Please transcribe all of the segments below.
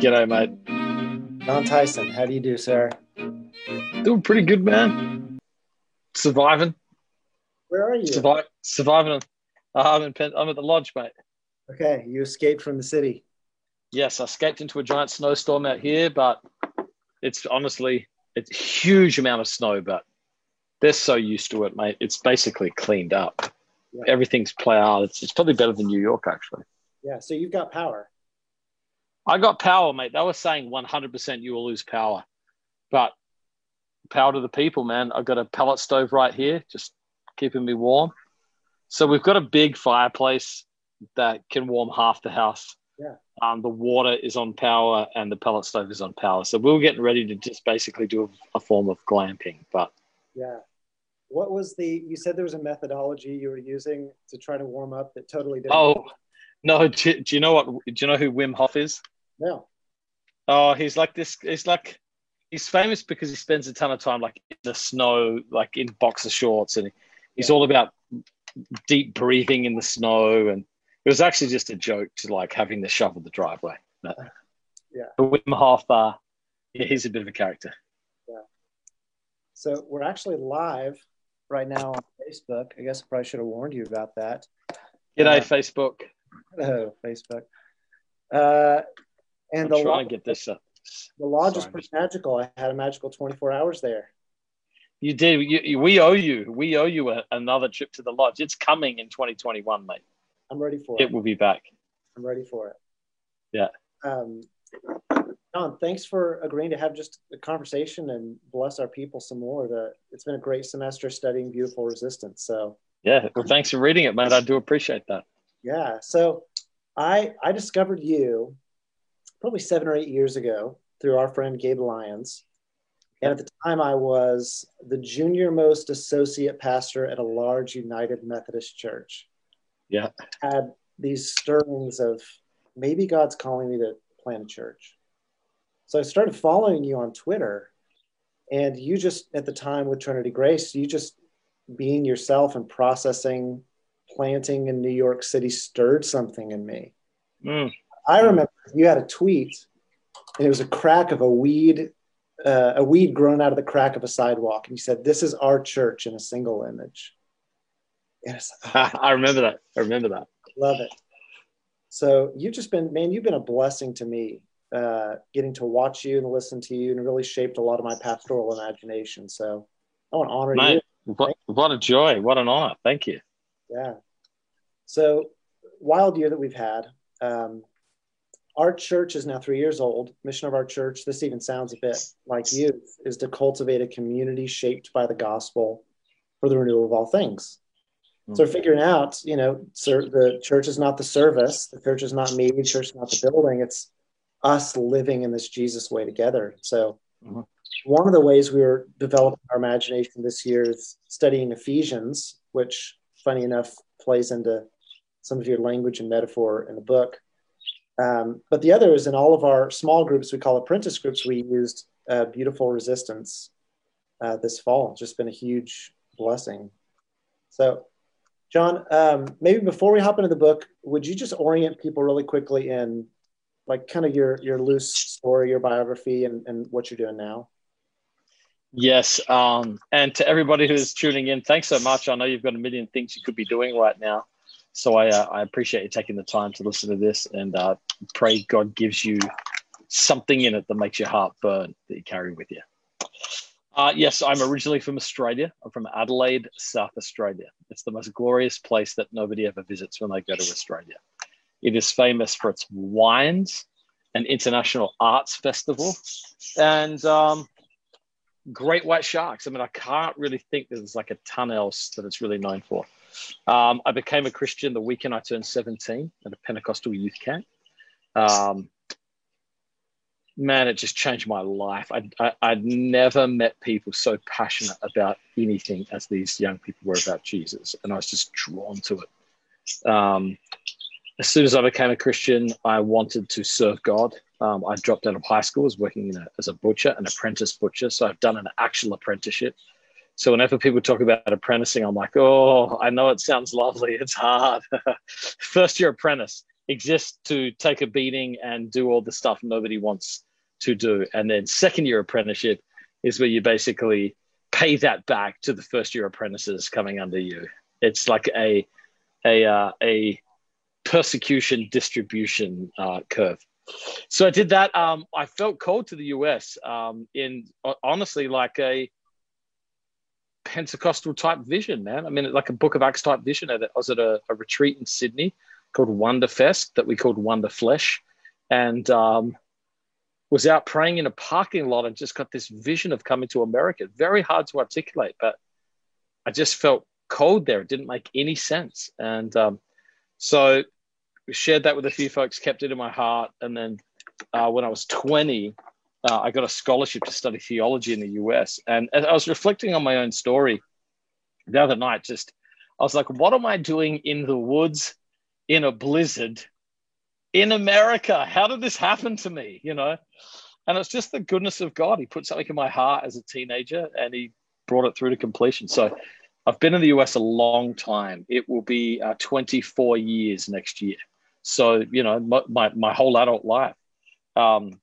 G'day, mate. John Tyson, how do you do, sir? Doing pretty good, man. Surviving. Where are you? Surviving. Uh, I'm in Pen- I'm at the lodge, mate. Okay, you escaped from the city. Yes, I escaped into a giant snowstorm out here, but it's honestly it's a huge amount of snow, but they're so used to it, mate. It's basically cleaned up. Yeah. Everything's plowed. It's, it's probably better than New York, actually. Yeah, so you've got power. I got power, mate. They were saying 100% you will lose power, but power to the people, man. I've got a pellet stove right here, just keeping me warm. So we've got a big fireplace that can warm half the house. Yeah. Um, the water is on power and the pellet stove is on power. So we were getting ready to just basically do a, a form of glamping. But Yeah. What was the, you said there was a methodology you were using to try to warm up that totally didn't. oh no, do, do you know what? Do you know who Wim Hof is? No. Oh, he's like this. He's like he's famous because he spends a ton of time like in the snow, like in boxer shorts, and he's all about deep breathing in the snow. And it was actually just a joke to like having to shovel the driveway. Yeah. But Wim Hof, uh, yeah, he's a bit of a character. Yeah. So we're actually live right now on Facebook. I guess I probably should have warned you about that. G'day, Uh, Facebook. Hello, Facebook. Uh, and I'm the, trying lodge, to get this up. the lodge is pretty magical. I had a magical 24 hours there. You did. You, you- we owe you. We owe you a, another trip to the lodge. It's coming in 2021, mate. I'm ready for it. It will be back. I'm ready for it. Yeah. Um, John, thanks for agreeing to have just a conversation and bless our people some more. The, it's been a great semester studying beautiful resistance. So Yeah. Well, thanks for reading it, mate. I do appreciate that. yeah, so I I discovered you probably seven or eight years ago through our friend Gabe Lyons. And at the time, I was the junior most associate pastor at a large United Methodist church. Yeah. Had these stirrings of maybe God's calling me to plant a church. So I started following you on Twitter, and you just at the time with Trinity Grace, you just being yourself and processing planting in New York City stirred something in me. Mm. I remember you had a tweet, and it was a crack of a weed, uh, a weed grown out of the crack of a sidewalk, and you said, "This is our church in a single image." It's, oh, I remember that. I remember that. love it. So you've just been, man, you've been a blessing to me, uh, getting to watch you and listen to you, and really shaped a lot of my pastoral imagination. So I want to honor you. What, what a joy. What an honor. Thank you. Yeah. So, wild year that we've had. Um, our church is now three years old. Mission of our church, this even sounds a bit like youth, is to cultivate a community shaped by the gospel for the renewal of all things. So, we're figuring out, you know, sir, the church is not the service, the church is not me, the church is not the building. It's us living in this Jesus way together. So, Mhm. one of the ways we were developing our imagination this year is studying Ephesians, which, funny enough, plays into some of your language and metaphor in the book. Um, but the other is in all of our small groups, we call apprentice groups, we used uh, Beautiful Resistance uh, this fall. It's just been a huge blessing. So, John, um, maybe before we hop into the book, would you just orient people really quickly in like kind of your, your loose story, your biography, and, and what you're doing now? Yes. Um, and to everybody who's tuning in, thanks so much. I know you've got a million things you could be doing right now. So I, uh, I appreciate you taking the time to listen to this and uh, pray God gives you something in it that makes your heart burn that you carry with you. Uh, yes, I'm originally from Australia. I'm from Adelaide, South Australia. It's the most glorious place that nobody ever visits when they go to Australia. It is famous for its wines, an international arts festival, and um, great white sharks. I mean, I can't really think there's like a ton else that it's really known for. Um, I became a Christian the weekend I turned 17 at a Pentecostal youth camp. Um, man, it just changed my life. I, I, I'd never met people so passionate about anything as these young people were about Jesus. And I was just drawn to it. Um, as soon as I became a Christian, I wanted to serve God. Um, I dropped out of high school, was working in a, as a butcher, an apprentice butcher. So I've done an actual apprenticeship. So whenever people talk about apprenticing, I'm like, oh, I know it sounds lovely. It's hard. First year apprentice, exists to take a beating and do all the stuff nobody wants to do. And then second year apprenticeship is where you basically pay that back to the first year apprentices coming under you. It's like a a uh, a persecution distribution uh, curve. So I did that. Um, I felt called to the US um, in honestly like a Pentecostal type vision, man. I mean, like a Book of Acts type vision. I was at a, a retreat in Sydney called Wonder Fest that we called Wonder Flesh, and um, was out praying in a parking lot and just got this vision of coming to America. Very hard to articulate, but I just felt cold there. It didn't make any sense, and um, so we shared that with a few folks, kept it in my heart, and then uh, when I was twenty uh, I got a scholarship to study theology in the US. And I was reflecting on my own story the other night. Just, I was like, what am I doing in the woods in a blizzard in America? How did this happen to me? You know? And it's just the goodness of God. He put something in my heart as a teenager and he brought it through to completion. So I've been in the US a long time. It will be uh, 24 years next year. So, you know, my, my, my whole adult life. Um,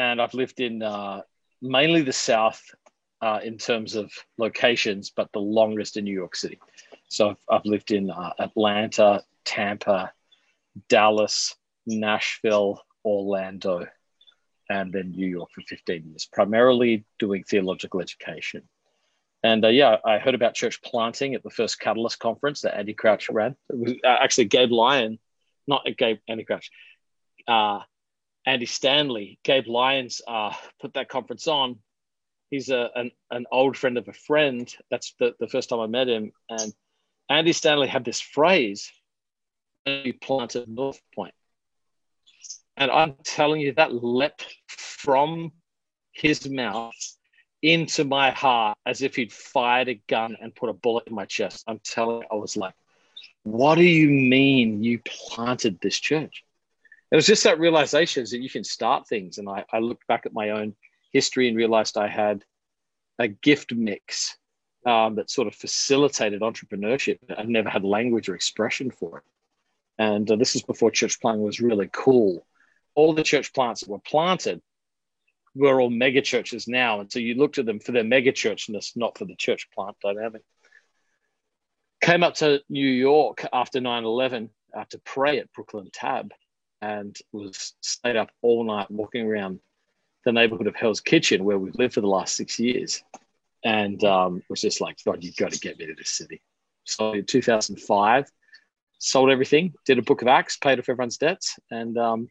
and I've lived in uh, mainly the South uh, in terms of locations, but the longest in New York City. So I've, I've lived in uh, Atlanta, Tampa, Dallas, Nashville, Orlando, and then New York for 15 years, primarily doing theological education. And uh, yeah, I heard about church planting at the first Catalyst conference that Andy Crouch ran. It was uh, actually Gabe Lyon, not Gabe Andy Crouch. Uh, Andy Stanley, Gabe Lyons uh, put that conference on. He's a, an, an old friend of a friend. That's the, the first time I met him. And Andy Stanley had this phrase, he planted North Point. And I'm telling you, that leapt from his mouth into my heart as if he'd fired a gun and put a bullet in my chest. I'm telling you, I was like, what do you mean you planted this church? It was just that realization that you can start things. And I, I looked back at my own history and realized I had a gift mix um, that sort of facilitated entrepreneurship. I've never had language or expression for it. And uh, this is before church planting was really cool. All the church plants that were planted were all mega churches now. And so you looked at them for their mega churchness, not for the church plant dynamic. Came up to New York after 9 11 uh, to pray at Brooklyn Tab and was stayed up all night walking around the neighborhood of Hell's Kitchen where we've lived for the last six years. And um, was just like, God, you've got to get me to this city. So in 2005, sold everything, did a book of Acts, paid off everyone's debts, and um,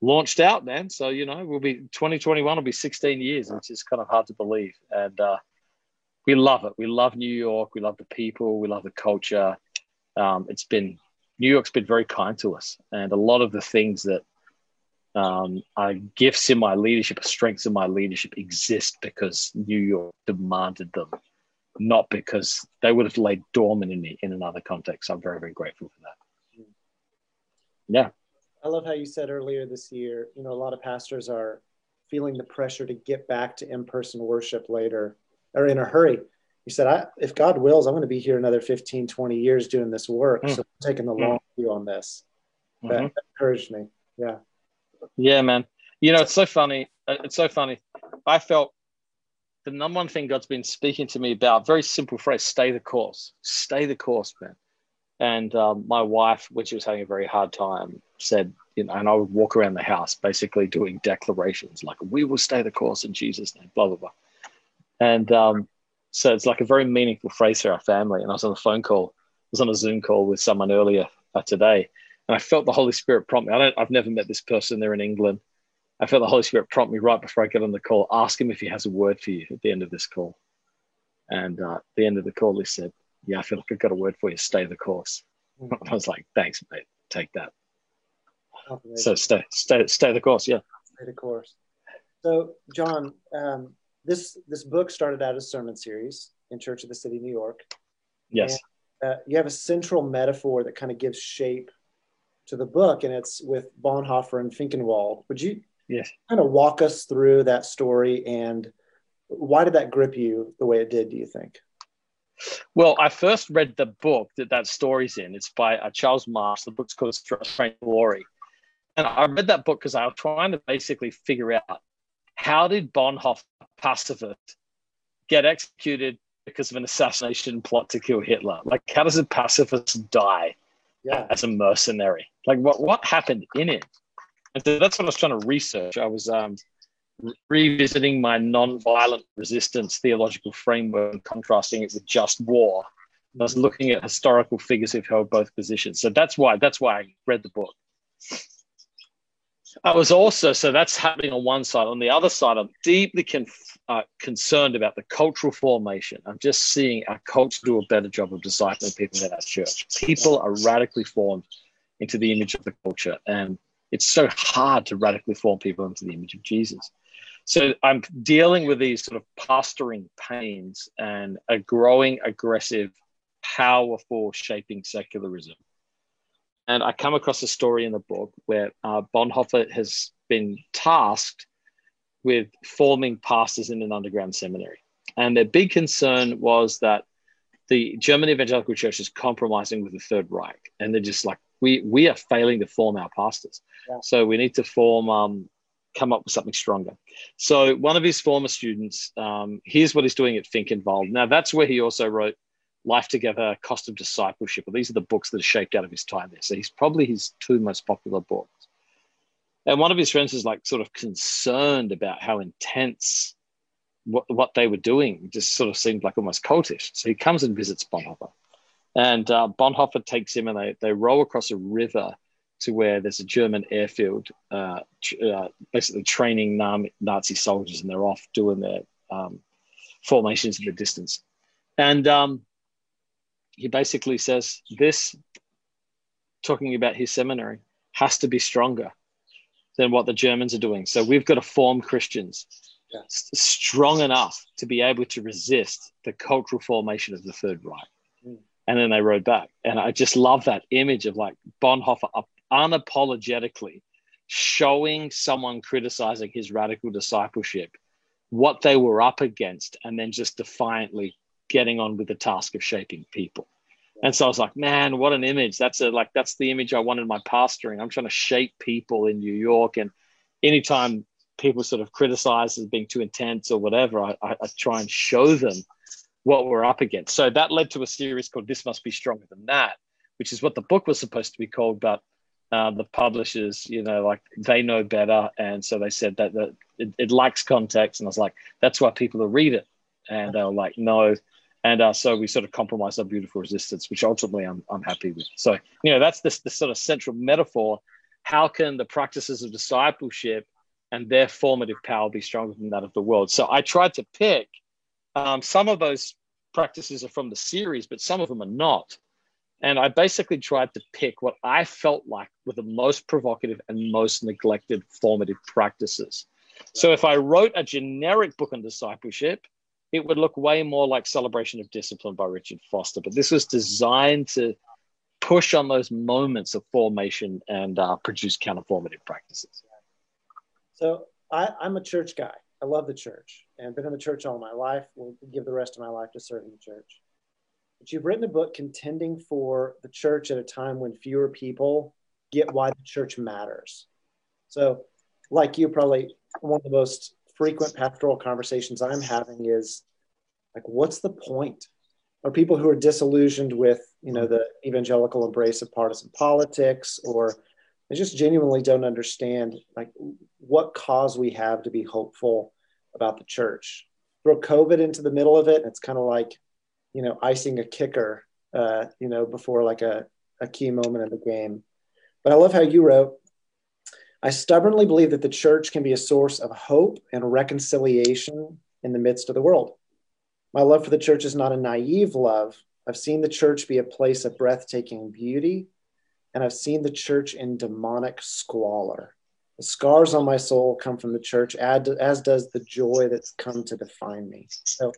launched out, man. So, you know, we'll be 2021 will be 16 years, which is kind of hard to believe. And uh, we love it. We love New York. We love the people. We love the culture. Um, it's been New York's been very kind to us, and a lot of the things that um, are gifts in my leadership, strengths in my leadership, exist because New York demanded them, not because they would have laid dormant in me in another context. I'm very, very grateful for that. Yeah. I love how you said earlier this year, you know, a lot of pastors are feeling the pressure to get back to in person worship later or in a hurry he said, I, if God wills, I'm going to be here another 15, 20 years doing this work. Mm. So I'm taking the mm. long view on this. That, mm-hmm. that encouraged me. Yeah. Yeah, man. You know, it's so funny. Uh, it's so funny. I felt the number one thing God's been speaking to me about, very simple phrase, stay the course. Stay the course, man. And um, my wife, when she was having a very hard time, said, you know, and I would walk around the house basically doing declarations like, we will stay the course in Jesus' name, blah, blah, blah. And um, so it's like a very meaningful phrase for our family. And I was on a phone call, I was on a Zoom call with someone earlier uh, today, and I felt the Holy Spirit prompt me. I don't, I've never met this person. They're in England. I felt the Holy Spirit prompt me right before I get on the call. Ask him if he has a word for you at the end of this call. And uh, at the end of the call, he said, "Yeah, I feel like I've got a word for you. Stay the course." Mm-hmm. I was like, "Thanks, mate. Take that." So stay, stay, stay the course. Yeah. Stay the course. So, John, um, this this book started out as a sermon series in Church of the City, New York. Yes. And, uh, you have a central metaphor that kind of gives shape to the book, and it's with Bonhoeffer and Finkenwalde. Would you yes. kind of walk us through that story and why did that grip you the way it did? Do you think? Well, I first read the book that that story's in. It's by uh, Charles Marsh. The book's called Strange Glory. And I read that book because I was trying to basically figure out how did Bonhoeffer, pacifist, get executed because of an assassination plot to kill Hitler? Like, how does a pacifist die yeah. as a mercenary? Like, what, what happened in it? And so that's what I was trying to research. I was um, revisiting my non-violent resistance theological framework and contrasting it with just war. I was looking at historical figures who've held both positions. So that's why that's why I read the book. I was also so that's happening on one side. On the other side, I'm deeply uh, concerned about the cultural formation. I'm just seeing our culture do a better job of discipling people in our church. People are radically formed into the image of the culture, and it's so hard to radically form people into the image of Jesus. So I'm dealing with these sort of pastoring pains and a growing, aggressive, powerful shaping secularism. And I come across a story in the book where uh, Bonhoeffer has been tasked with forming pastors in an underground seminary. And their big concern was that the German evangelical church is compromising with the Third Reich. And they're just like, we, we are failing to form our pastors. Yeah. So we need to form um, come up with something stronger. So one of his former students, um, here's what he's doing at Finkenwalde. Now that's where he also wrote Life Together, Cost of Discipleship. These are the books that are shaped out of his time there. So he's probably his two most popular books. And one of his friends is like sort of concerned about how intense what, what they were doing just sort of seemed like almost cultish. So he comes and visits Bonhoeffer. And uh, Bonhoeffer takes him and they, they row across a river to where there's a German airfield, uh, uh, basically training Nazi soldiers, and they're off doing their um, formations in the distance. And um, he basically says this, talking about his seminary, has to be stronger than what the Germans are doing. So we've got to form Christians yeah. strong enough to be able to resist the cultural formation of the Third Reich. Mm. And then they rode back. And I just love that image of like Bonhoeffer unapologetically showing someone criticizing his radical discipleship what they were up against and then just defiantly getting on with the task of shaping people. And so i was like man what an image. That's a like that's the image i wanted my pastoring. I'm trying to shape people in new york and anytime people sort of criticize as being too intense or whatever I, I, I try and show them what we're up against. So that led to a series called this must be stronger than that which is what the book was supposed to be called but uh, the publishers, you know, like they know better, and so they said that, that it, it, lacks context, and I was like, that's why people will read it, and they were like, no, and uh, so we sort of compromised our beautiful resistance, which ultimately I'm I'm happy with. So you know, that's this the sort of central metaphor. How can the practices of discipleship and their formative power be stronger than that of the world? So I tried to pick um, some of those practices are from the series, but some of them are not. And I basically tried to pick what I felt like were the most provocative and most neglected formative practices. So if I wrote a generic book on discipleship, it would look way more like Celebration of Discipline by Richard Foster. But this was designed to push on those moments of formation and uh, produce counterformative practices. So I, I'm a church guy. I love the church and been in the church all my life. Will give the rest of my life to serving the church. But you've written a book contending for the church at a time when fewer people get why the church matters. So, like you, probably one of the most frequent pastoral conversations I'm having is like, what's the point? Are people who are disillusioned with, you know, the evangelical embrace of partisan politics, or they just genuinely don't understand like what cause we have to be hopeful about the church. Throw COVID into the middle of it, and it's kind of like you know, icing a kicker, uh, you know, before like a, a key moment of the game. But I love how you wrote, I stubbornly believe that the church can be a source of hope and reconciliation in the midst of the world. My love for the church is not a naive love. I've seen the church be a place of breathtaking beauty, and I've seen the church in demonic squalor. The scars on my soul come from the church, as does the joy that's come to define me. So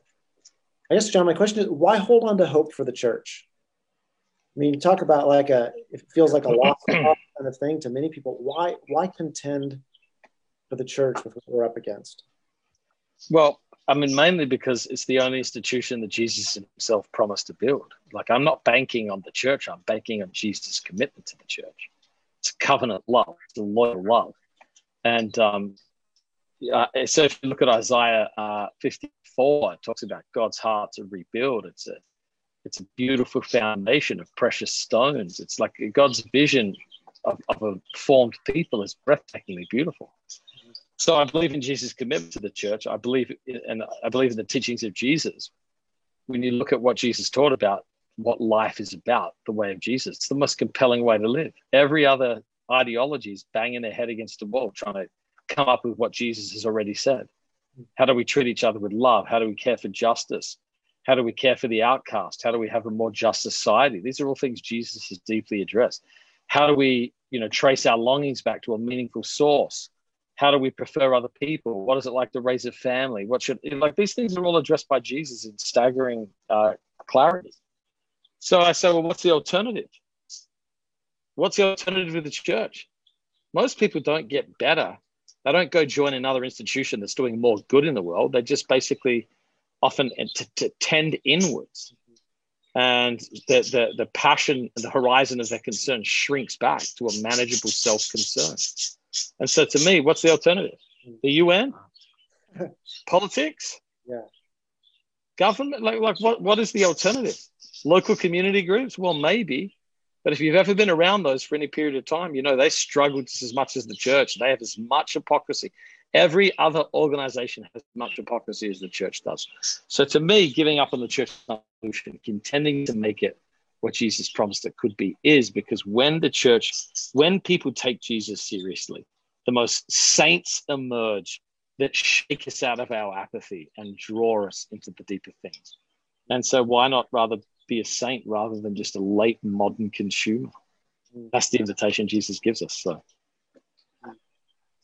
I guess, John, my question is why hold on to hope for the church? I mean, you talk about like a, it feels like a lost kind of thing to many people. Why, why contend for the church with what we're up against? Well, I mean, mainly because it's the only institution that Jesus himself promised to build. Like, I'm not banking on the church, I'm banking on Jesus' commitment to the church. It's a covenant love, it's a loyal love. And um, uh, so if you look at Isaiah uh, 54, it talks about God's heart to rebuild. It's a it's a beautiful foundation of precious stones. It's like God's vision of, of a formed people is breathtakingly beautiful. So I believe in Jesus' commitment to the church. I believe and I believe in the teachings of Jesus. When you look at what Jesus taught about what life is about, the way of Jesus, it's the most compelling way to live. Every other ideology is banging their head against the wall, trying to come up with what Jesus has already said. How do we treat each other with love? How do we care for justice? How do we care for the outcast? How do we have a more just society? These are all things Jesus has deeply addressed. How do we, you know, trace our longings back to a meaningful source? How do we prefer other people? What is it like to raise a family? What should like these things are all addressed by Jesus in staggering uh, clarity. So I say, well, what's the alternative? What's the alternative to the church? Most people don't get better. They don't go join another institution that's doing more good in the world. They just basically often to, t- tend inwards. And the, the, the passion and the horizon of their concern shrinks back to a manageable self-concern. And so to me what's the alternative? The un politics? Yeah. Government? Like, like what, what is the alternative? Local community groups? Well maybe. But if you've ever been around those for any period of time you know they struggle just as much as the church. They have as much hypocrisy Every other organization has as much hypocrisy as the church does. So to me, giving up on the church solution, contending to make it what Jesus promised it could be, is because when the church, when people take Jesus seriously, the most saints emerge that shake us out of our apathy and draw us into the deeper things. And so why not rather be a saint rather than just a late modern consumer? That's the invitation Jesus gives us. So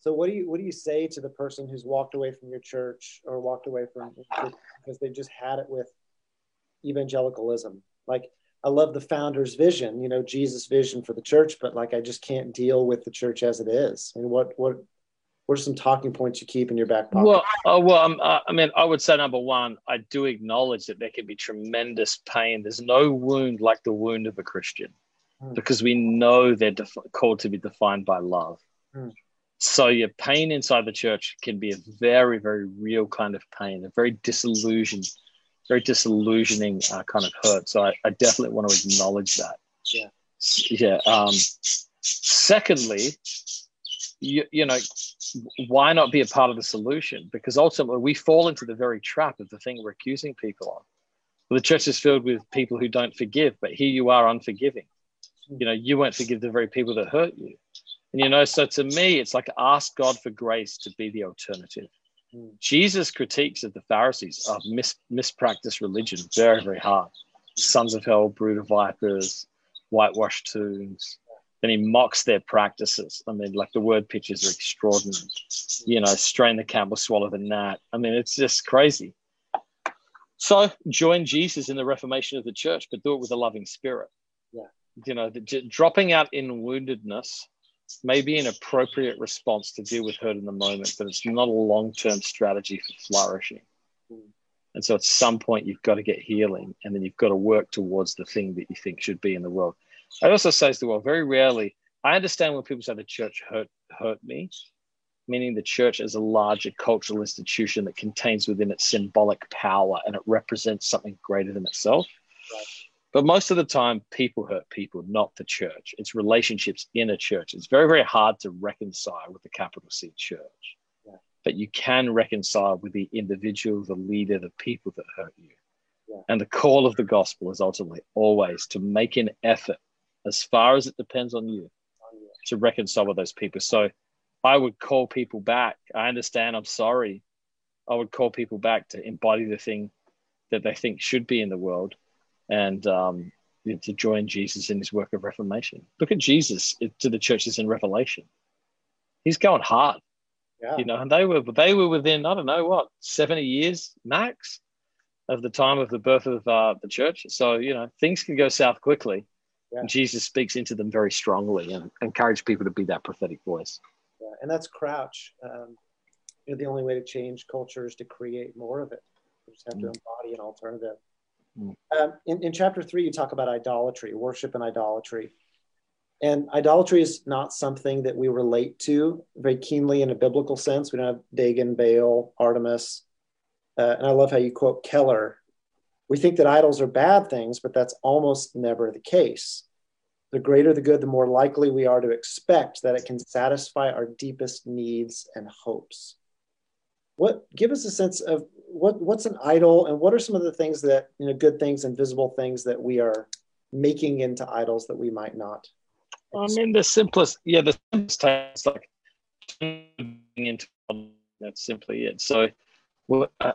so what do you what do you say to the person who's walked away from your church or walked away from because they just had it with evangelicalism? Like I love the founder's vision, you know, Jesus' vision for the church, but like I just can't deal with the church as it is. I mean, what what what are some talking points you keep in your back pocket? Well, uh, well, um, uh, I mean, I would say number one, I do acknowledge that there can be tremendous pain. There's no wound like the wound of a Christian, hmm. because we know they're def- called to be defined by love. Hmm. So your pain inside the church can be a very, very real kind of pain, a very disillusioned, very disillusioning uh, kind of hurt. So I, I, definitely want to acknowledge that. Yeah. Yeah. Um, secondly, you, you know, why not be a part of the solution? Because ultimately we fall into the very trap of the thing we're accusing people of. the church is filled with people who don't forgive, but here you are unforgiving. You know, you won't forgive the very people that hurt you. And you know, so to me, it's like ask God for grace to be the alternative. Mm. Jesus' critiques of the Pharisees of mis- mispracticed religion very, very hard. Sons of hell, brood of vipers, whitewashed tombs. Then he mocks their practices. I mean, like the word pictures are extraordinary. You know, strain the camel, swallow the gnat. I mean, it's just crazy. So join Jesus in the reformation of the church, but do it with a loving spirit. Yeah. You know, the, dropping out in woundedness may be an appropriate response to deal with hurt in the moment, but it's not a long term strategy for flourishing. And so at some point, you've got to get healing and then you've got to work towards the thing that you think should be in the world. I also say to the world, very rarely, I understand when people say the church hurt, hurt me, meaning the church as a larger cultural institution that contains within it symbolic power and it represents something greater than itself. But most of the time, people hurt people, not the church. It's relationships in a church. It's very, very hard to reconcile with the capital C church. Yeah. But you can reconcile with the individual, the leader, the people that hurt you. Yeah. And the call of the gospel is ultimately always to make an effort, as far as it depends on you, to reconcile with those people. So I would call people back. I understand, I'm sorry. I would call people back to embody the thing that they think should be in the world and um, to join Jesus in his work of reformation. Look at Jesus to the churches in Revelation. He's going hard. Yeah. You know, and they were they were within I don't know what seventy years max of the time of the birth of uh, the church. So you know things can go south quickly. Yeah. And Jesus speaks into them very strongly and encourage people to be that prophetic voice. Yeah, and that's Crouch. Um, you know, the only way to change culture is to create more of it. We just have to mm. embody an alternative. Mm. Um, in, in chapter three, you talk about idolatry, worship and idolatry. And idolatry is not something that we relate to very keenly in a biblical sense. We don't have Dagon, Baal, Artemis. Uh, and I love how you quote Keller. We think that idols are bad things, but that's almost never the case. The greater the good, the more likely we are to expect that it can satisfy our deepest needs and hopes. What give us a sense of what what's an idol and what are some of the things that you know good things and visible things that we are making into idols that we might not I mean, the simplest, yeah, the simplest is like into that's simply it. So, uh,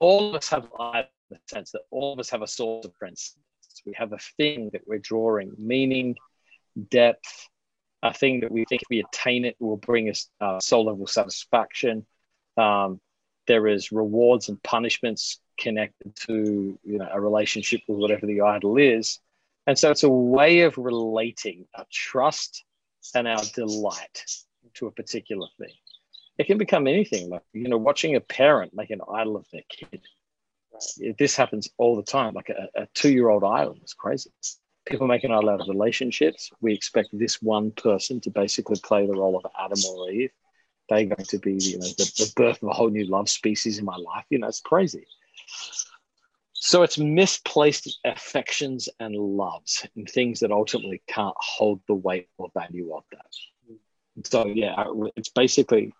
all of us have idols in the sense that all of us have a source of principles. We have a thing that we're drawing meaning, depth, a thing that we think if we attain it will bring us uh, soul level satisfaction. Um, there is rewards and punishments connected to you know a relationship with whatever the idol is and so it's a way of relating our trust and our delight to a particular thing. It can become anything, like you know, watching a parent make an idol of their kid. This happens all the time. Like a, a two-year-old idol is crazy. People make an idol out of relationships. We expect this one person to basically play the role of Adam or Eve. They're going to be, you know, the, the birth of a whole new love species in my life. You know, it's crazy. So it's misplaced affections and loves and things that ultimately can't hold the weight or value of that. So yeah, it's basically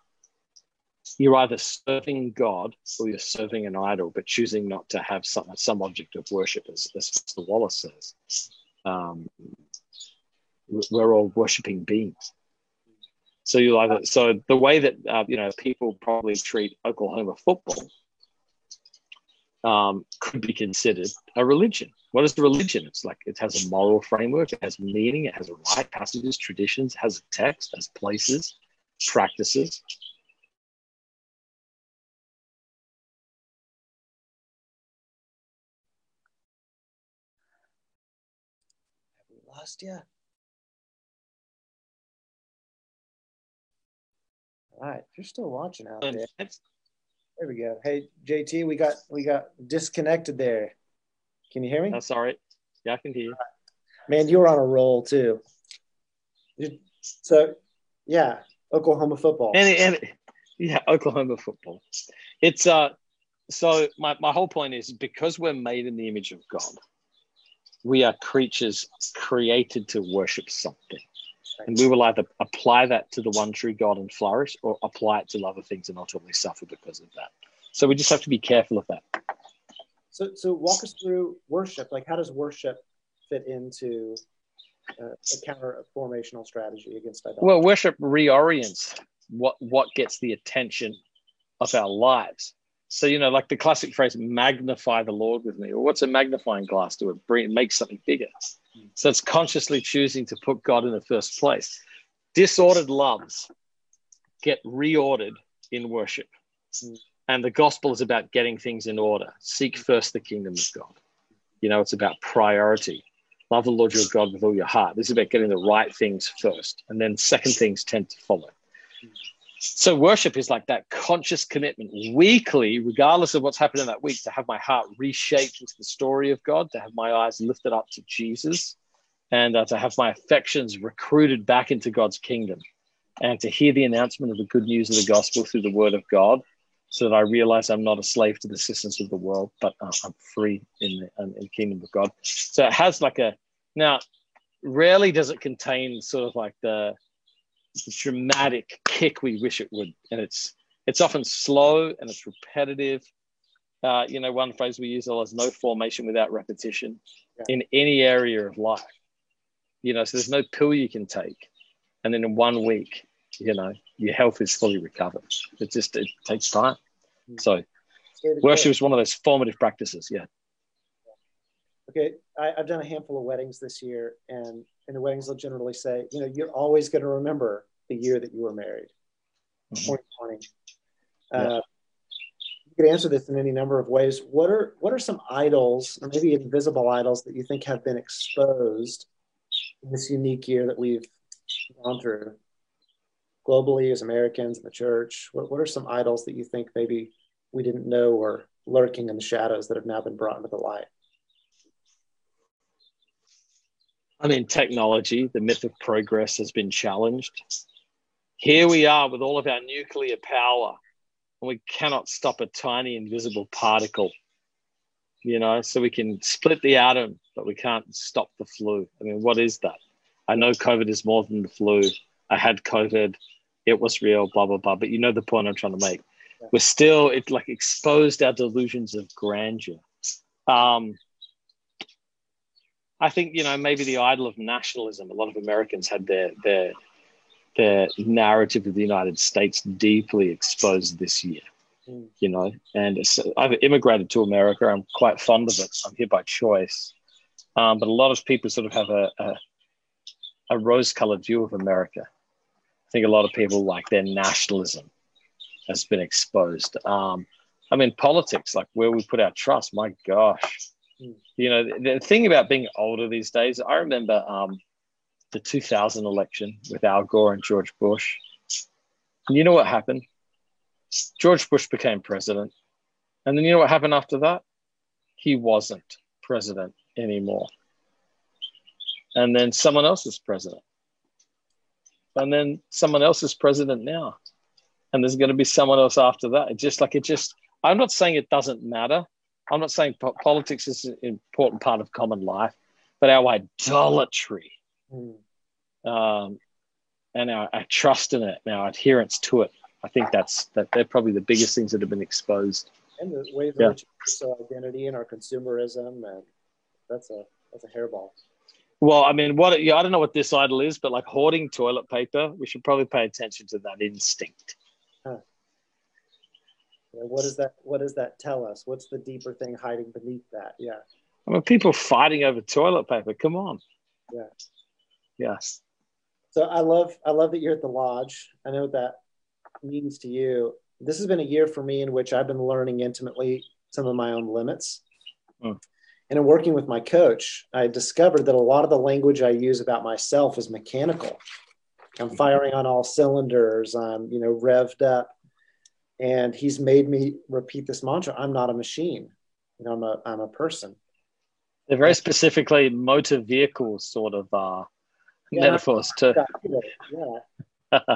you're either serving God or you're serving an idol, but choosing not to have some some object of worship, as, as Mr. Wallace says. Um, we're all worshiping beings. So you either so the way that uh, you know people probably treat Oklahoma football um, could be considered a religion. What is the religion? It's like it has a moral framework, it has meaning, it has a right passages, traditions, has a text, has places, practices. Have we lost you? All right, if you're still watching out there. There we go. Hey JT, we got we got disconnected there. Can you hear me? That's all right. Yeah, I can hear you. Man, you were on a roll too. So, yeah, Oklahoma football. And, and yeah, Oklahoma football. It's uh so my, my whole point is because we're made in the image of God, we are creatures created to worship something. And we will either apply that to the one true God and flourish or apply it to other things and ultimately suffer because of that. So we just have to be careful of that. So, so walk us through worship. Like, how does worship fit into uh, a counter formational strategy against idolatry? Well, worship reorients what what gets the attention of our lives. So, you know, like the classic phrase, magnify the Lord with me. Or what's a magnifying glass do? It bring, it make something bigger. So it's consciously choosing to put God in the first place. Disordered loves get reordered in worship. And the gospel is about getting things in order. Seek first the kingdom of God. You know, it's about priority. Love the Lord your God with all your heart. This is about getting the right things first. And then second things tend to follow. So worship is like that conscious commitment weekly, regardless of what's happening in that week, to have my heart reshaped into the story of God, to have my eyes lifted up to Jesus, and uh, to have my affections recruited back into God's kingdom, and to hear the announcement of the good news of the gospel through the word of God, so that I realize I'm not a slave to the systems of the world, but uh, I'm free in the, in the kingdom of God. So it has like a now. Rarely does it contain sort of like the the dramatic kick we wish it would, and it's it's often slow and it's repetitive. Uh, you know, one phrase we use a lot is no formation without repetition yeah. in any area of life. You know, so there's no pill you can take, and then in one week, you know, your health is fully recovered. It just it takes time. Mm. So, worship is one of those formative practices. Yeah. Okay, I, have done a handful of weddings this year, and in the weddings, they'll generally say, you know, you're always going to remember the year that you were married, mm-hmm. 2020. Yeah. Uh, you could answer this in any number of ways. What are what are some idols, or maybe invisible idols, that you think have been exposed in this unique year that we've gone through? Globally as Americans in the church? What, what are some idols that you think maybe we didn't know were lurking in the shadows that have now been brought into the light? I mean, technology, the myth of progress has been challenged. Here we are with all of our nuclear power, and we cannot stop a tiny invisible particle. You know, so we can split the atom, but we can't stop the flu. I mean, what is that? I know COVID is more than the flu. I had COVID. It was real, blah, blah, blah. But you know the point I'm trying to make. We're still, it like exposed our delusions of grandeur. Um, I think, you know, maybe the idol of nationalism. A lot of Americans had their, their, their narrative of the United States deeply exposed this year. Mm. You know, and I've immigrated to America. I'm quite fond of it. I'm here by choice. Um, but a lot of people sort of have a, a a rose colored view of America. I think a lot of people like their nationalism has been exposed. Um, I mean, politics, like where we put our trust, my gosh. You know, the, the, thing about being older these days, I remember um, the 2000 election with Al Gore and George Bush. And you know what happened? George Bush became president. And then you know what happened after that? He wasn't president anymore and then someone else is president. And then someone else is president now. And there's going to be someone else after that. It's just like it just, I'm not saying it doesn't matter. I'm not saying po- politics is an important part of common life, but our idolatry mm. um, and our, our, trust in it and our adherence to it, I think that's that they're probably the biggest things that have been exposed. And the ways in yeah. which our identity and our consumerism, and that's a that's a hairball. Well, I mean, what yeah, I don't know what this idol is, but like hoarding toilet paper, we should probably pay attention to that instinct. Huh. Yeah, what does that What does that tell us? What's the deeper thing hiding beneath that? Yeah. I mean, people fighting over toilet paper. Come on. Yeah. Yes. So I love I love that you're at the lodge. I know what that means to you. This has been a year for me in which I've been learning intimately some of my own limits. Mm. And in working with my coach, I discovered that a lot of the language I use about myself is mechanical. I'm firing on all cylinders. I'm, you know, revved up. And he's made me repeat this mantra: "I'm not a machine. You know, I'm a I'm a person." They're very specifically motor vehicles, sort of uh, yeah, metaphors too. Yeah.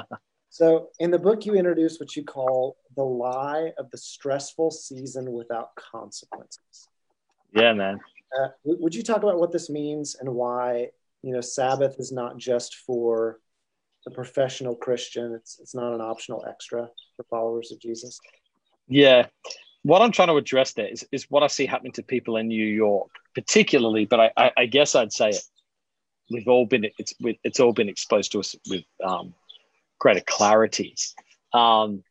so, in the book, you introduce what you call the lie of the stressful season without consequences. Yeah, man. Uh, would you talk about what this means and why you know Sabbath is not just for the professional Christian? It's it's not an optional extra for followers of Jesus. Yeah, what I'm trying to address there is, is what I see happening to people in New York, particularly. But I, I, I guess I'd say it. We've all been it's it's all been exposed to us with um, greater clarity. Um,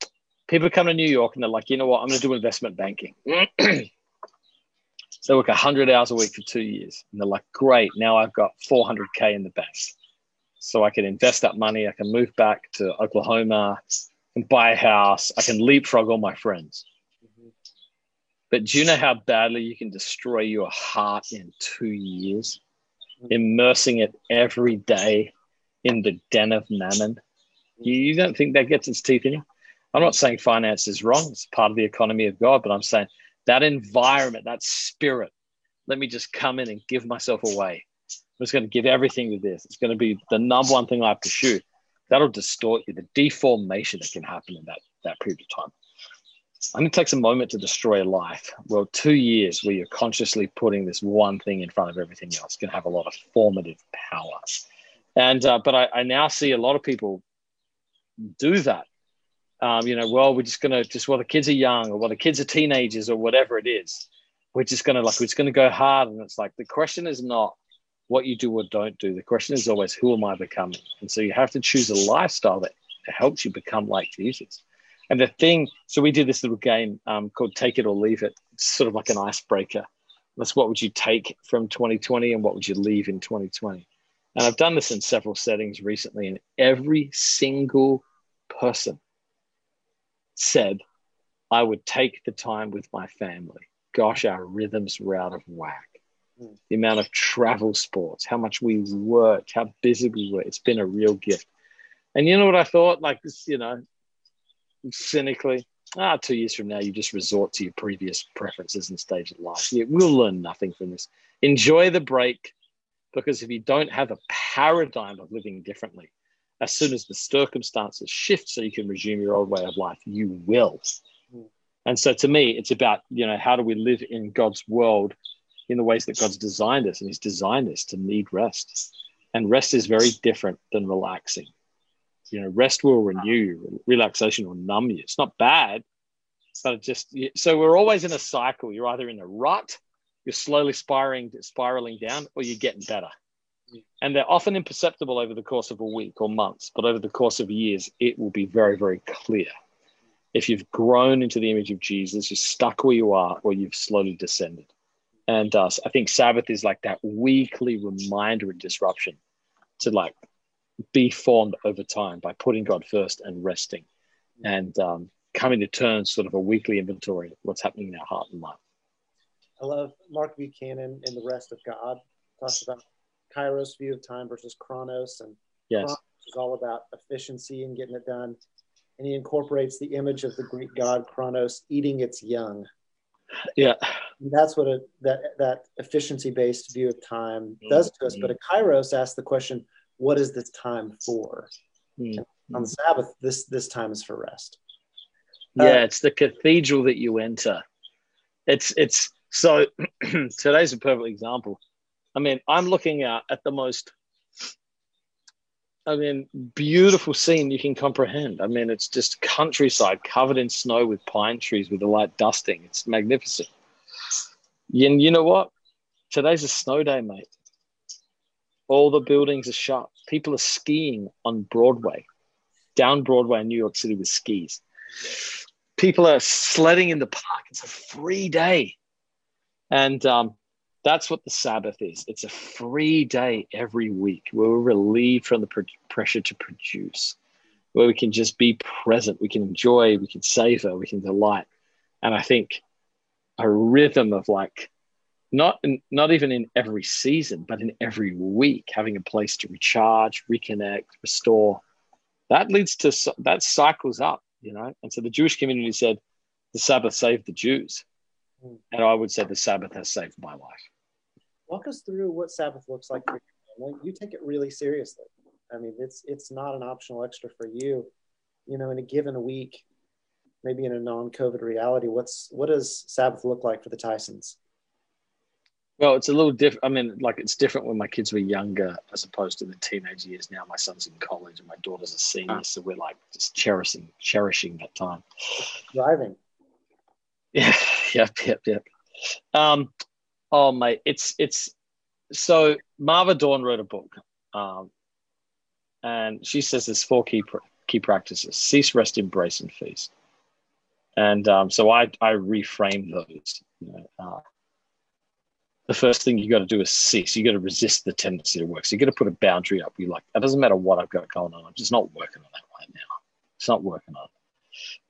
people come to New York and they're like, you know what, I'm going to do investment banking. So they work 100 hours a week for two years. And they're like, great, now I've got 400K in the bank. So I can invest that money. I can move back to Oklahoma and buy a house. I can leapfrog all my friends. But do you know how badly you can destroy your heart in two years? Immersing it every day in the den of mammon. You, you don't think that gets its teeth in you? I'm not saying finance is wrong. It's part of the economy of God, but I'm saying that environment, that spirit. Let me just come in and give myself away. I'm just going to give everything to this. It's going to be the number one thing I pursue. That'll distort you. The deformation that can happen in that, that period of time. And it takes a moment to destroy a life. Well, two years where you're consciously putting this one thing in front of everything else can have a lot of formative power. And uh, but I, I now see a lot of people do that um, you know, well, we're just gonna just while the kids are young or while the kids are teenagers or whatever it is, we're just gonna like we're just gonna go hard. And it's like the question is not what you do or don't do. The question is always who am I becoming? And so you have to choose a lifestyle that helps you become like Jesus. And the thing, so we did this little game um, called Take It or Leave It. It's sort of like an icebreaker. That's what would you take from 2020 and what would you leave in 2020? And I've done this in several settings recently, and every single person said I would take the time with my family. Gosh, our rhythms were out of whack. The amount of travel sports, how much we worked, how busy we were. It's been a real gift. And you know what I thought? Like this, you know, cynically, ah, two years from now, you just resort to your previous preferences and stage of life. You will learn nothing from this. Enjoy the break because if you don't have a paradigm of living differently, as soon as the circumstances shift so you can resume your old way of life, you will. Mm. And so to me, it's about, you know, how do we live in God's world in the ways that God's designed us? And He's designed us to need rest. And rest is very different than relaxing. You know, rest will renew you, relaxation will numb you. It's not bad, but it just so we're always in a cycle. You're either in a rut, you're slowly spiraling spiraling down, or you're getting better. And they're often imperceptible over the course of a week or months, but over the course of years, it will be very, very clear. If you've grown into the image of Jesus, you're stuck where you are, or you've slowly descended. And uh, I think Sabbath is like that weekly reminder and disruption to like be formed over time by putting God first and resting and um, coming to terms, sort of a weekly inventory of what's happening in our heart and life. I love Mark Buchanan in The Rest of God. Talks about Kairos view of time versus Chronos, and yes. Chronos is all about efficiency and getting it done. And he incorporates the image of the Greek god Chronos eating its young. Yeah, and that's what a, that that efficiency based view of time does to us. But a Kairos asks the question, what is this time for? Mm-hmm. On the Sabbath, this this time is for rest. Yeah, uh, it's the cathedral that you enter. It's it's so today's a perfect example. I mean, I'm looking out at the most I mean, beautiful scene you can comprehend. I mean, it's just countryside covered in snow with pine trees with the light dusting. It's magnificent. And you know what? Today's a snow day, mate. All the buildings are shut. People are skiing on Broadway, down Broadway in New York City with skis. People are sledding in the park. It's a free day. And um, that's what the Sabbath is. It's a free day every week where we're relieved from the pr- pressure to produce, where we can just be present, we can enjoy, we can savor, we can delight. And I think a rhythm of like not not even in every season, but in every week, having a place to recharge, reconnect, restore. That leads to that cycles up, you know. And so the Jewish community said, the Sabbath saved the Jews, and I would say the Sabbath has saved my life. Walk us through what Sabbath looks like for you. You take it really seriously. I mean, it's it's not an optional extra for you. You know, in a given week, maybe in a non-COVID reality, what's what does Sabbath look like for the Tysons? Well, it's a little different. I mean, like it's different when my kids were younger as opposed to the teenage years. Now my son's in college and my daughter's a senior, so we're like just cherishing, cherishing that time. Driving. Yeah. Yep. Yep. Yep. Um, oh mate, it's it's so Marva Dawn wrote a book, um, and she says there's four key key practices: cease, rest, embrace, and feast. And um, so I I reframe those. You know, uh, the first thing you got to do is cease. You got to resist the tendency to work. So you got to put a boundary up. You're like, it doesn't matter what I've got going on. I'm just not working on that right now. It's not working on. It.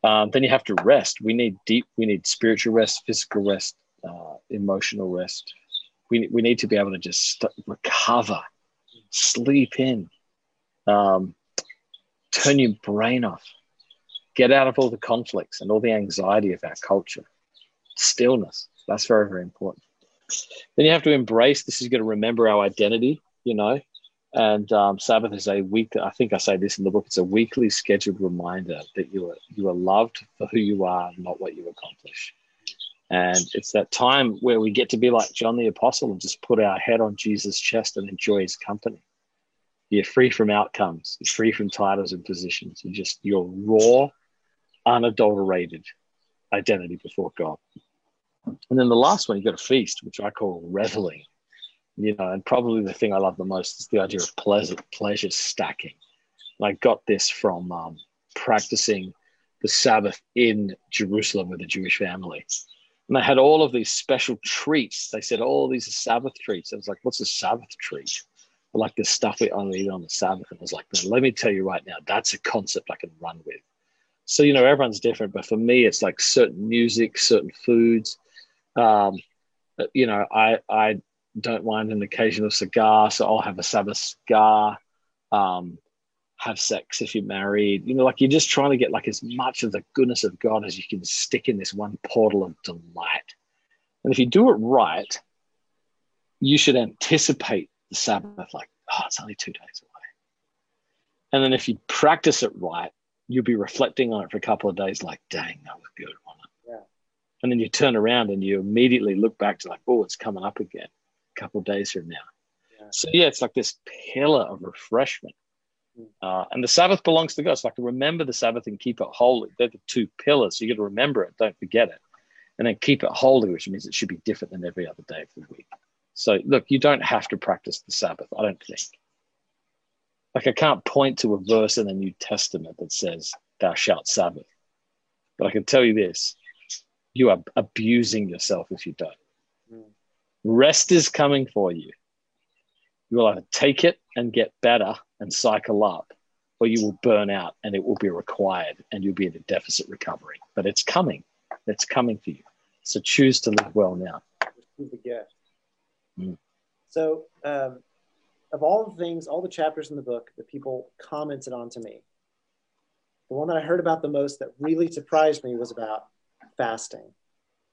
Um, then you have to rest. We need deep. We need spiritual rest, physical rest, uh, emotional rest. We we need to be able to just st- recover, sleep in, um, turn your brain off, get out of all the conflicts and all the anxiety of our culture. Stillness. That's very very important then you have to embrace this is going to remember our identity, you know. And um, Sabbath is a week. I think I say this in the book. It's a weekly scheduled reminder that you are you are loved for who you are, not what you accomplish. And it's that time where we get to be like John the Apostle and just put our head on Jesus' chest and enjoy his company. You're free from outcomes. You're free from titles and positions. You're just your raw, unadulterated identity before God. And then the last one, you've got a feast, which I call reveling. You know, and probably the thing I love the most is the idea of pleasure, pleasure stacking. And I got this from um, practicing the Sabbath in Jerusalem with a Jewish family. And they had all of these special treats. They said, "Oh, these are Sabbath treats." I was like, "What's a Sabbath treat?" like the stuff we only eat on the Sabbath. And I was like, "Let me tell you right now, that's a concept I can run with." So you know, everyone's different, but for me, it's like certain music, certain foods, um, you know, I I don't mind an occasional cigar, so I'll have a Sabbath cigar. Um, have sex if you're married. You know, like you're just trying to get like as much of the goodness of God as you can stick in this one portal of delight. And if you do it right, you should anticipate the Sabbath like, oh, it's only two days away. And then if you practice it right, you'll be reflecting on it for a couple of days, like, dang, that was good? Yeah. And then you turn around and you immediately look back to like, oh, it's coming up again a couple of days from now. Yeah. So yeah, it's like this pillar of refreshment uh, and the Sabbath belongs to God. So I can remember the Sabbath and keep it holy. They're the two pillars. So you got to remember it. Don't forget it. And then keep it holy, which means it should be different than every other day of the week. So look, you don't have to practice the Sabbath, I don't think. Like I can't point to a verse in the New Testament that says, Thou shalt Sabbath. But I can tell you this you are abusing yourself if you don't. Mm. Rest is coming for you. You will either take it and get better and cycle up, or you will burn out and it will be required and you'll be in a deficit recovery. But it's coming. It's coming for you. So choose to live well now. Mm. So, um, of all the things, all the chapters in the book that people commented on to me, the one that I heard about the most that really surprised me was about fasting,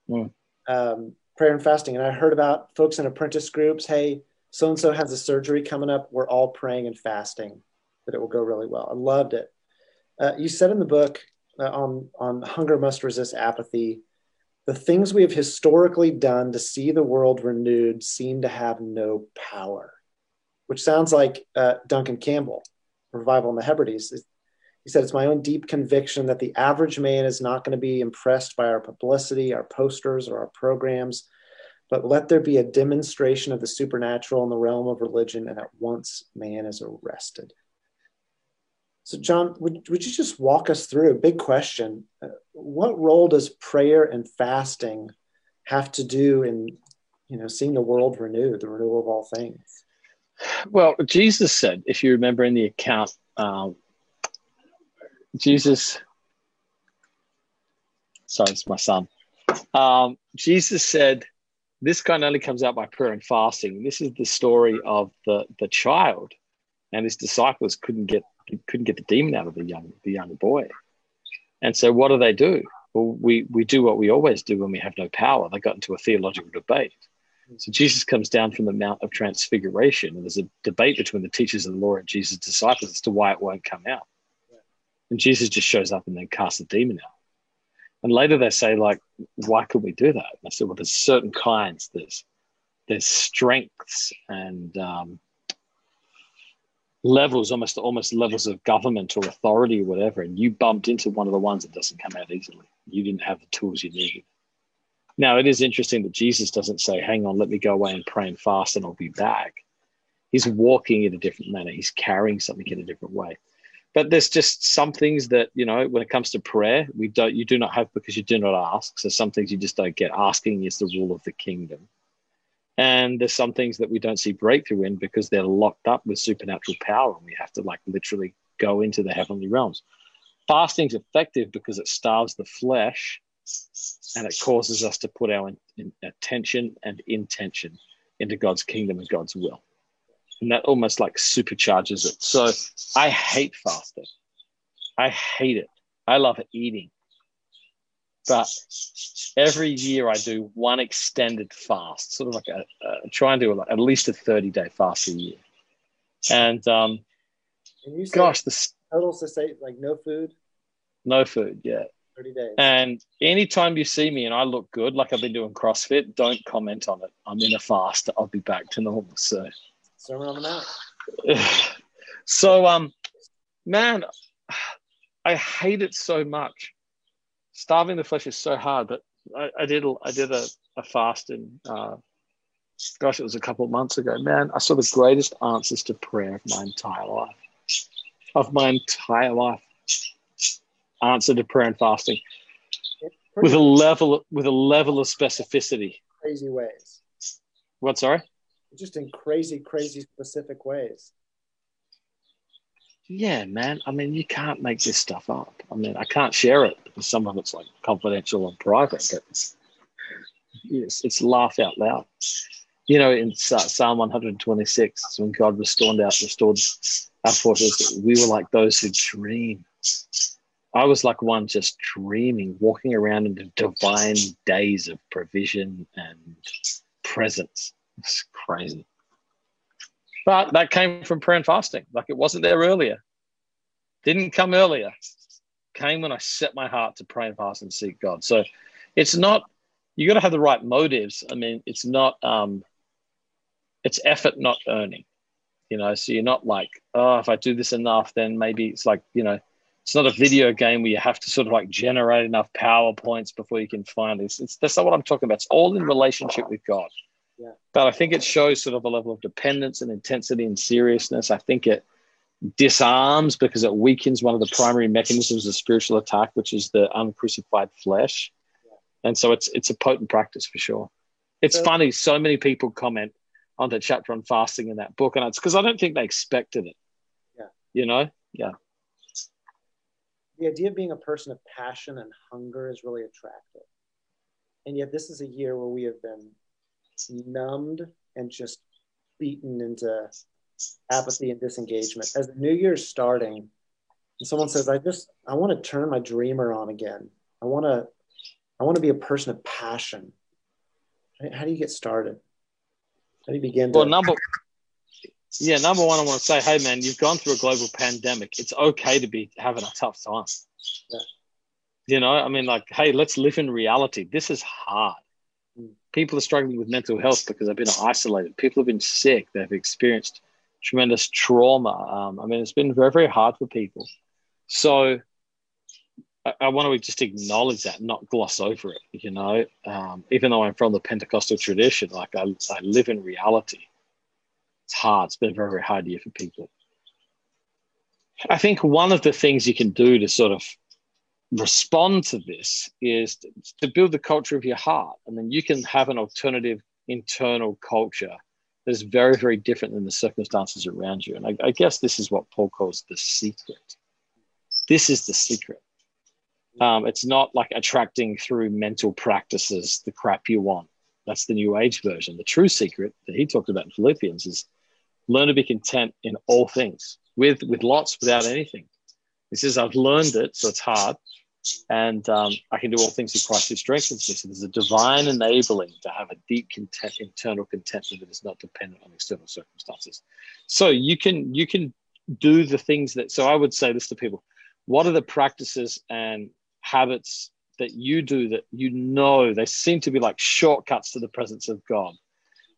mm. um, prayer and fasting. And I heard about folks in apprentice groups. Hey, so and so has a surgery coming up. We're all praying and fasting that it will go really well. I loved it. Uh, you said in the book uh, on on hunger must resist apathy. The things we have historically done to see the world renewed seem to have no power, which sounds like uh, Duncan Campbell, Revival in the Hebrides. He said, It's my own deep conviction that the average man is not going to be impressed by our publicity, our posters, or our programs but let there be a demonstration of the supernatural in the realm of religion, and at once man is arrested. So, John, would, would you just walk us through big question? Uh, what role does prayer and fasting have to do in, you know, seeing the world renewed, the renewal of all things? Well, Jesus said, if you remember in the account, um, Jesus, sorry, it's my son. Um, Jesus said, this kind only comes out by prayer and fasting. This is the story of the the child, and his disciples couldn't get couldn't get the demon out of the young the young boy, and so what do they do? Well, we we do what we always do when we have no power. They got into a theological debate. So Jesus comes down from the Mount of Transfiguration, and there's a debate between the teachers of the law and Jesus' disciples as to why it won't come out. And Jesus just shows up and then casts the demon out. And later they say, like, why could we do that? And I said, well, there's certain kinds. There's there's strengths and um, levels, almost almost levels of government or authority or whatever. And you bumped into one of the ones that doesn't come out easily. You didn't have the tools you needed. Now it is interesting that Jesus doesn't say, "Hang on, let me go away and pray and fast, and I'll be back." He's walking in a different manner. He's carrying something in a different way. But there's just some things that you know when it comes to prayer we don't you do not have because you do not ask. So some things you just don't get. Asking is the rule of the kingdom. And there's some things that we don't see breakthrough in because they're locked up with supernatural power and we have to like literally go into the heavenly realms. Fasting's effective because it starves the flesh and it causes us to put our in, in attention and intention into god's kingdom and god's will and that almost like supercharges it. So I hate fasting. I hate it. I love eating. But every year I do one extended fast, sort of like a, a try and do like at least a 30 day fast a year. And um, and you gosh, the total to say like no food? No food, yeah. 30 days. And anytime you see me and I look good, like I've been doing CrossFit, don't comment on it. I'm in a fast. I'll be back to normal soon. Sermon on the Mount. so, um, man, I hate it so much. Starving the flesh is so hard, but I, I did I did a, a fast in uh, gosh, it was a couple of months ago. Man, I saw the greatest answers to prayer of my entire life. Of my entire life. Answer to prayer and fasting. With a level with a level of specificity. Crazy ways. What sorry? just in crazy, crazy specific ways. Yeah, man. I mean, you can't make this stuff up. I mean, I can't share it because some of it's like confidential and private, but it's, it's, it's laugh out loud. You know, in Psalm 126, when God restored our, restored our thought we were like those who dream. I was like one just dreaming, walking around in the divine days of provision and presence. It's crazy. But that came from prayer and fasting. Like it wasn't there earlier. Didn't come earlier. Came when I set my heart to pray and fast and seek God. So it's not, you got to have the right motives. I mean, it's not, um, it's effort, not earning. You know, so you're not like, oh, if I do this enough, then maybe it's like, you know, it's not a video game where you have to sort of like generate enough PowerPoints before you can find this. It's, that's not what I'm talking about. It's all in relationship with God. Yeah. But I think it shows sort of a level of dependence and intensity and seriousness. I think it disarms because it weakens one of the primary mechanisms of spiritual attack, which is the uncrucified flesh. Yeah. And so it's it's a potent practice for sure. It's so, funny, so many people comment on the chapter on fasting in that book, and it's because I don't think they expected it. Yeah. You know? Yeah. The idea of being a person of passion and hunger is really attractive. And yet this is a year where we have been numbed and just beaten into apathy and disengagement. As the new year's starting, and someone says, I just I want to turn my dreamer on again. I want to I want to be a person of passion. How do you get started? How do you begin? Well, number yeah, number one, I want to say, hey man, you've gone through a global pandemic. It's okay to be having a tough time. Yeah. You know, I mean, like, hey, let's live in reality. This is hard people are struggling with mental health because they've been isolated. People have been sick. They've experienced tremendous trauma. Um, I mean, it's been very, very hard for people. So I, I, want to just acknowledge that, not gloss over it. You know, um, even though I'm from the Pentecostal tradition, like I, I live in reality. It's hard. It's been a very, very hard year for people. I think one of the things you can do to sort of respond to this is to, build the culture of your heart. And then you can have an alternative internal culture that is very, very different than the circumstances around you. And I, I guess this is what Paul calls the secret. This is the secret. Um, it's not like attracting through mental practices the crap you want. That's the new age version. The true secret that he talked about in Philippians is learn to be content in all things, with with lots, without anything. He says, I've learned it, so it's hard, and um, I can do all things through Christ who strengthens me. So there's a divine enabling to have a deep content, internal contentment that is not dependent on external circumstances. So you can you can do the things that. So I would say this to people: What are the practices and habits that you do that you know they seem to be like shortcuts to the presence of God?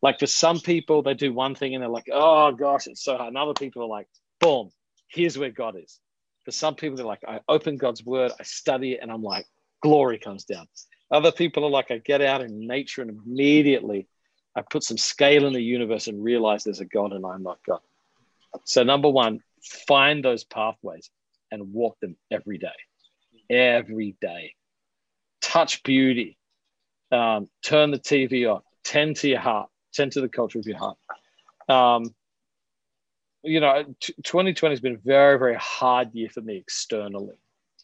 Like for some people, they do one thing and they're like, "Oh gosh, it's so hard." And other people are like, "Boom, here's where God is." For some people, they're like, I open God's word, I study it, and I'm like, glory comes down. Other people are like, I get out in nature and immediately I put some scale in the universe and realize there's a God and I'm not God. So, number one, find those pathways and walk them every day. Every day. Touch beauty. Um, turn the TV off. Tend to your heart. Tend to the culture of your heart. Um, you know, 2020 has been a very, very hard year for me externally.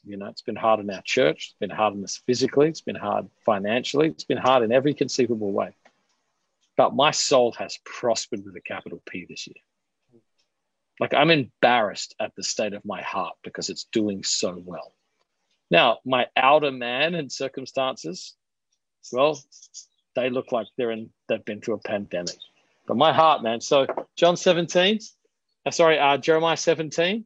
You know, it's been hard in our church, it's been hard on us physically, it's been hard financially, it's been hard in every conceivable way. But my soul has prospered with a capital P this year. Like I'm embarrassed at the state of my heart because it's doing so well. Now, my outer man and circumstances, well, they look like they're in, they've been through a pandemic. But my heart, man. So, John 17, uh, sorry, uh, Jeremiah 17,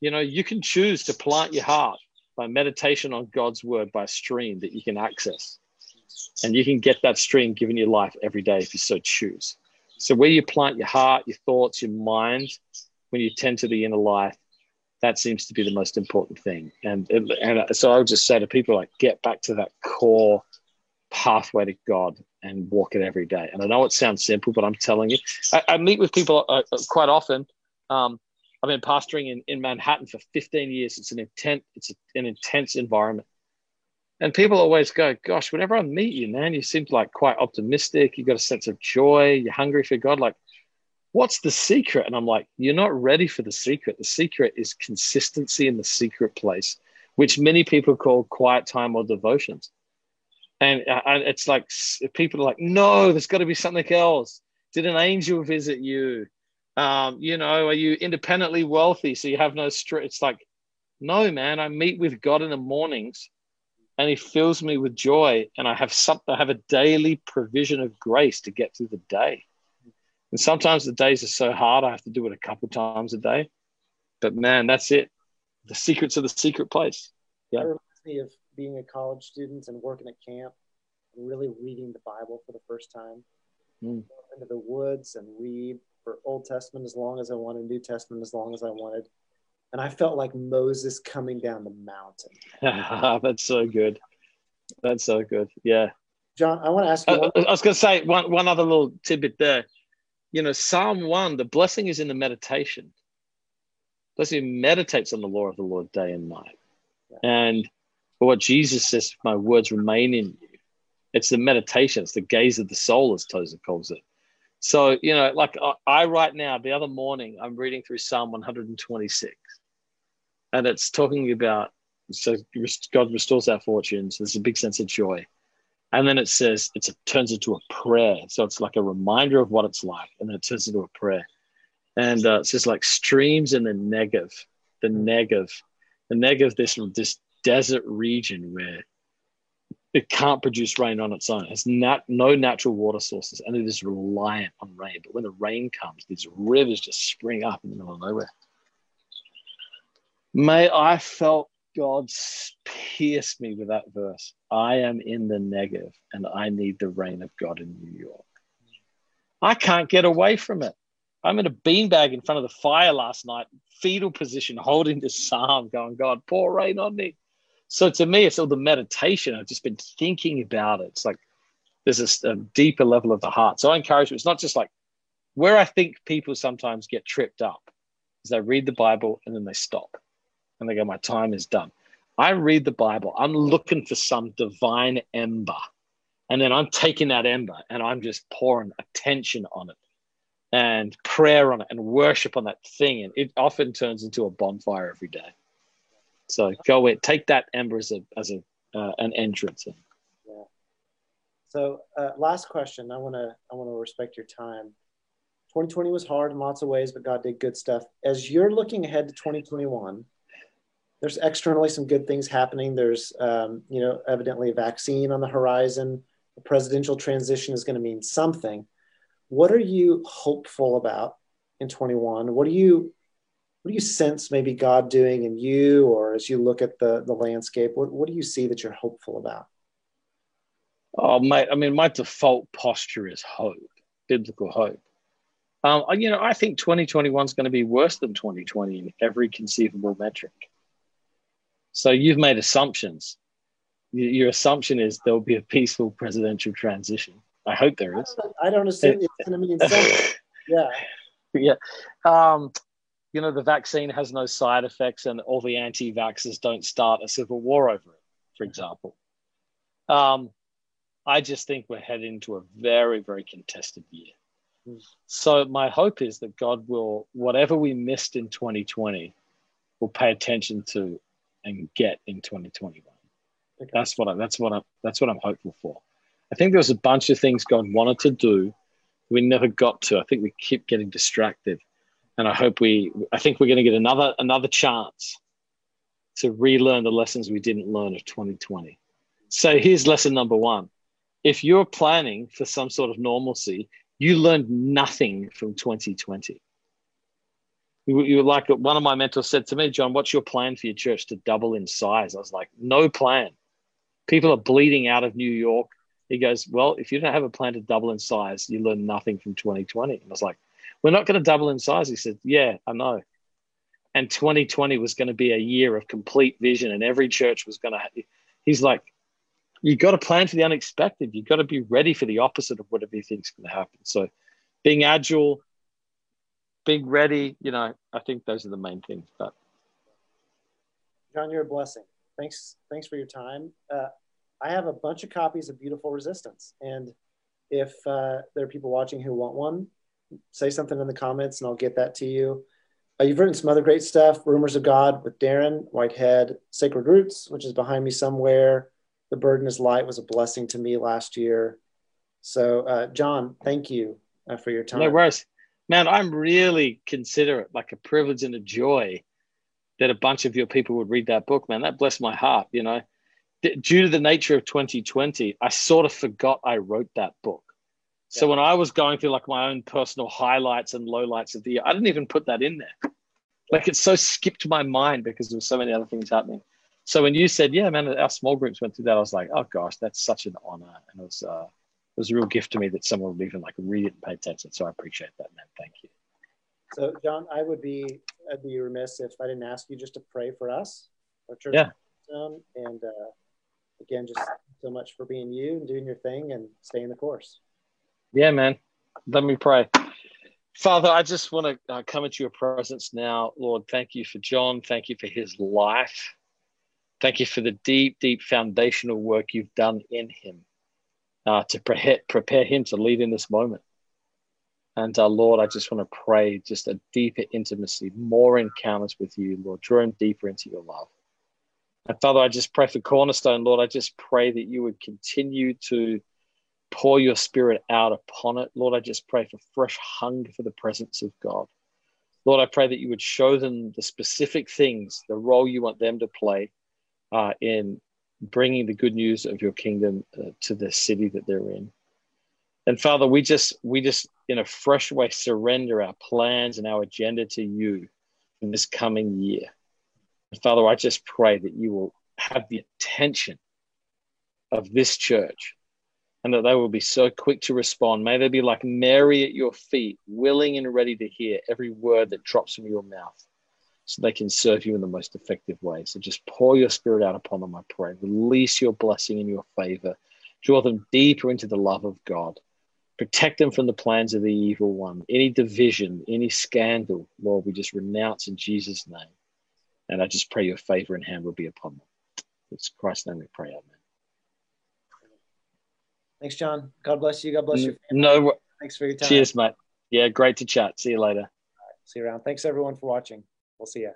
you know, you can choose to plant your heart by meditation on God's word by stream that you can access. And you can get that stream given your life every day if you so choose. So, where you plant your heart, your thoughts, your mind, when you tend to the inner life, that seems to be the most important thing. And, and so I would just say to people like, get back to that core pathway to God and walk it every day. And I know it sounds simple, but I'm telling you, I, I meet with people uh, uh, quite often. Um, I've been pastoring in, in Manhattan for 15 years. It's an intense, it's an intense environment. And people always go, gosh, whenever I meet you, man, you seem like quite optimistic. You've got a sense of joy. You're hungry for God. Like, what's the secret? And I'm like, you're not ready for the secret. The secret is consistency in the secret place, which many people call quiet time or devotions. And, uh, and it's like people are like, no, there's got to be something else. Did an angel visit you? Um, you know, are you independently wealthy so you have no stress? It's like, no, man. I meet with God in the mornings, and He fills me with joy, and I have something. I have a daily provision of grace to get through the day. And sometimes the days are so hard, I have to do it a couple times a day. But man, that's it. The secrets of the secret place. Yeah. That reminds me of being a college student and working at camp and really reading the Bible for the first time. Mm. Into the woods and read for Old Testament as long as I wanted, New Testament as long as I wanted. And I felt like Moses coming down the mountain. That's so good. That's so good. Yeah. John, I want to ask you. I, I was going to say one, one other little tidbit there. You know, Psalm 1, the blessing is in the meditation. Blessing meditates on the law of the Lord day and night. Yeah. And what Jesus says, my words remain in you. It's the meditation, it's the gaze of the soul, as Tozer calls it. So, you know, like I right now, the other morning, I'm reading through Psalm 126, and it's talking about so God restores our fortunes. There's a big sense of joy. And then it says it turns into a prayer. So it's like a reminder of what it's like. And then it turns into a prayer. And uh, it says like streams in the Negev, the Negev, the Negev, this, this desert region where it can't produce rain on its own. It has nat- no natural water sources and it is reliant on rain. But when the rain comes, these rivers just spring up in the middle of nowhere. May I felt God pierce me with that verse. I am in the Negev and I need the rain of God in New York. I can't get away from it. I'm in a beanbag in front of the fire last night, fetal position, holding the psalm, going, God, pour rain on me. So to me, it's all the meditation. I've just been thinking about it. It's like there's a, a deeper level of the heart. So I encourage you. It's not just like where I think people sometimes get tripped up is they read the Bible and then they stop and they go, my time is done. I read the Bible. I'm looking for some divine ember. And then I'm taking that ember and I'm just pouring attention on it and prayer on it and worship on that thing. And it often turns into a bonfire every day. So go in, take that ember as a as a uh, an entrance. Yeah. So uh, last question. I want to I want to respect your time. 2020 was hard in lots of ways, but God did good stuff. As you're looking ahead to 2021, there's externally some good things happening. There's um, you know evidently a vaccine on the horizon. A presidential transition is going to mean something. What are you hopeful about in 21? What do you what do you sense maybe God doing in you, or as you look at the the landscape? What what do you see that you're hopeful about? Oh, mate, I mean, my default posture is hope, biblical hope. Um, you know, I think 2021 is going to be worse than 2020 in every conceivable metric. So you've made assumptions. Your assumption is there will be a peaceful presidential transition. I hope there is. I don't assume it's going to mean something. yeah. Yeah. Um, you know, the vaccine has no side effects and all the anti vaxxers don't start a civil war over it, for example. Um, I just think we're heading into a very, very contested year. Mm. So, my hope is that God will, whatever we missed in 2020, will pay attention to and get in 2021. Okay. That's what I, that's what I, that's what I'm hopeful for. I think there was a bunch of things God wanted to do we never got to. I think we keep getting distracted and I hope we. I think we're going to get another another chance to relearn the lessons we didn't learn of 2020. So here's lesson number one: if you're planning for some sort of normalcy, you learned nothing from 2020. You, you like one of my mentors said to me, John, what's your plan for your church to double in size? I was like, no plan. People are bleeding out of New York. He goes, well, if you don't have a plan to double in size, you learn nothing from 2020. And I was like, we're not going to double in size. He said, Yeah, I know. And 2020 was going to be a year of complete vision, and every church was going to. He's like, You've got to plan for the unexpected. You've got to be ready for the opposite of whatever you think's going to happen. So, being agile, being ready, you know, I think those are the main things. But John, you're a blessing. Thanks, thanks for your time. Uh, I have a bunch of copies of Beautiful Resistance, and if uh, there are people watching who want one, say something in the comments and I'll get that to you. Uh, you've written some other great stuff Rumors of God with Darren Whitehead, Sacred Roots, which is behind me somewhere. The Burden is Light was a blessing to me last year. So, uh, John, thank you uh, for your time. No worries. man, I'm really consider it like a privilege and a joy that a bunch of your people would read that book, man. That blessed my heart, you know. D- due to the nature of 2020, I sort of forgot I wrote that book. So yeah. when I was going through like my own personal highlights and lowlights of the year, I didn't even put that in there. Like it so skipped my mind because there were so many other things happening. So when you said, "Yeah, man," our small groups went through that, I was like, "Oh gosh, that's such an honor," and it was uh, it was a real gift to me that someone would even like read it and pay attention. So I appreciate that, man. Thank you. So, John, I would be I'd be remiss if I didn't ask you just to pray for us, our church, yeah. and uh, again, just so much for being you and doing your thing and staying the course. Yeah, man. Let me pray. Father, I just want to uh, come into your presence now, Lord. Thank you for John. Thank you for his life. Thank you for the deep, deep foundational work you've done in him uh, to pre- prepare him to lead in this moment. And uh, Lord, I just want to pray just a deeper intimacy, more encounters with you, Lord. Draw him deeper into your love. And Father, I just pray for Cornerstone, Lord. I just pray that you would continue to pour your spirit out upon it. Lord, I just pray for fresh hunger for the presence of God. Lord, I pray that you would show them the specific things, the role you want them to play uh, in bringing the good news of your kingdom uh, to the city that they're in. And Father, we just we just in a fresh way surrender our plans and our agenda to you in this coming year. And Father, I just pray that you will have the attention of this church and that they will be so quick to respond. May they be like Mary at your feet, willing and ready to hear every word that drops from your mouth so they can serve you in the most effective way. So just pour your spirit out upon them, I pray. Release your blessing and your favor. Draw them deeper into the love of God. Protect them from the plans of the evil one. Any division, any scandal, Lord, we just renounce in Jesus' name. And I just pray your favor and hand will be upon them. It's Christ's name we pray, amen. Thanks, John. God bless you. God bless you. No, thanks for your time. Cheers, mate. Yeah, great to chat. See you later. see you around. Thanks, everyone, for watching. We'll see you.